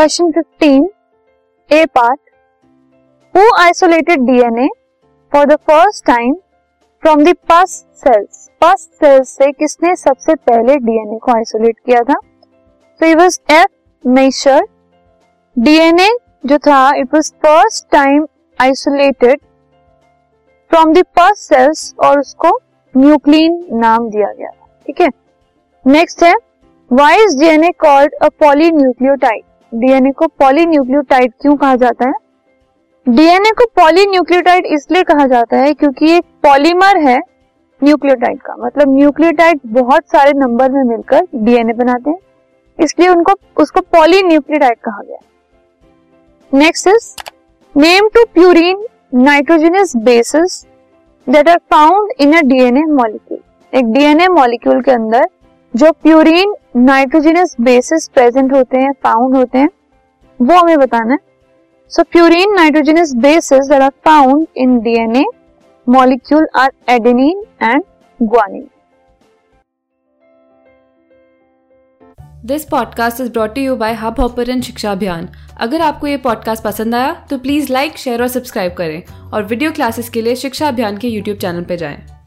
Question 15 A part who isolated DNA for the first time from the pus cells pus cells से किसने सबसे पहले DNA को isolate किया था? तो it was F Miescher DNA जो था it was first time isolated from the pus cells और उसको न्यूक्लिन नाम दिया गया ठीक है? नेक्स्ट है why is DNA called a poly polynucleotide DNA को पॉलीन्यूक्लियोटाइड क्यों कहा जाता है? डीएनए को पॉलीन्यूक्लियोटाइड इसलिए कहा जाता है क्योंकि एक पॉलीमर है न्यूक्लियोटाइड का। मतलब न्यूक्लियोटाइड बहुत सारे नंबर में मिलकर डीएनए बनाते हैं। इसलिए उनको, उसको पॉलीन्यूक्लियोटाइड कहा गया next is name two purine nitrogenous bases that are found in a DNA molecule एक डीएनए मॉलिक्यूल के अंदर जो प्यूरिन नाइट्रोजनस बेसिस प्रेजेंट होते हैं फाउंड होते हैं, वो हमें बताना है। So purine nitrogenous bases that are found in DNA molecule are adenine and guanine this podcast is brought you by Hubhopper Shiksha Abhiyan अगर आपको ये पॉडकास्ट पसंद आया तो प्लीज़ लाइक शेयर और सब्सक्राइब करें। और वीडियो क्लासेस के लिए शिक्षा अभियान के यूट्यूब चैनल पर जाएँ।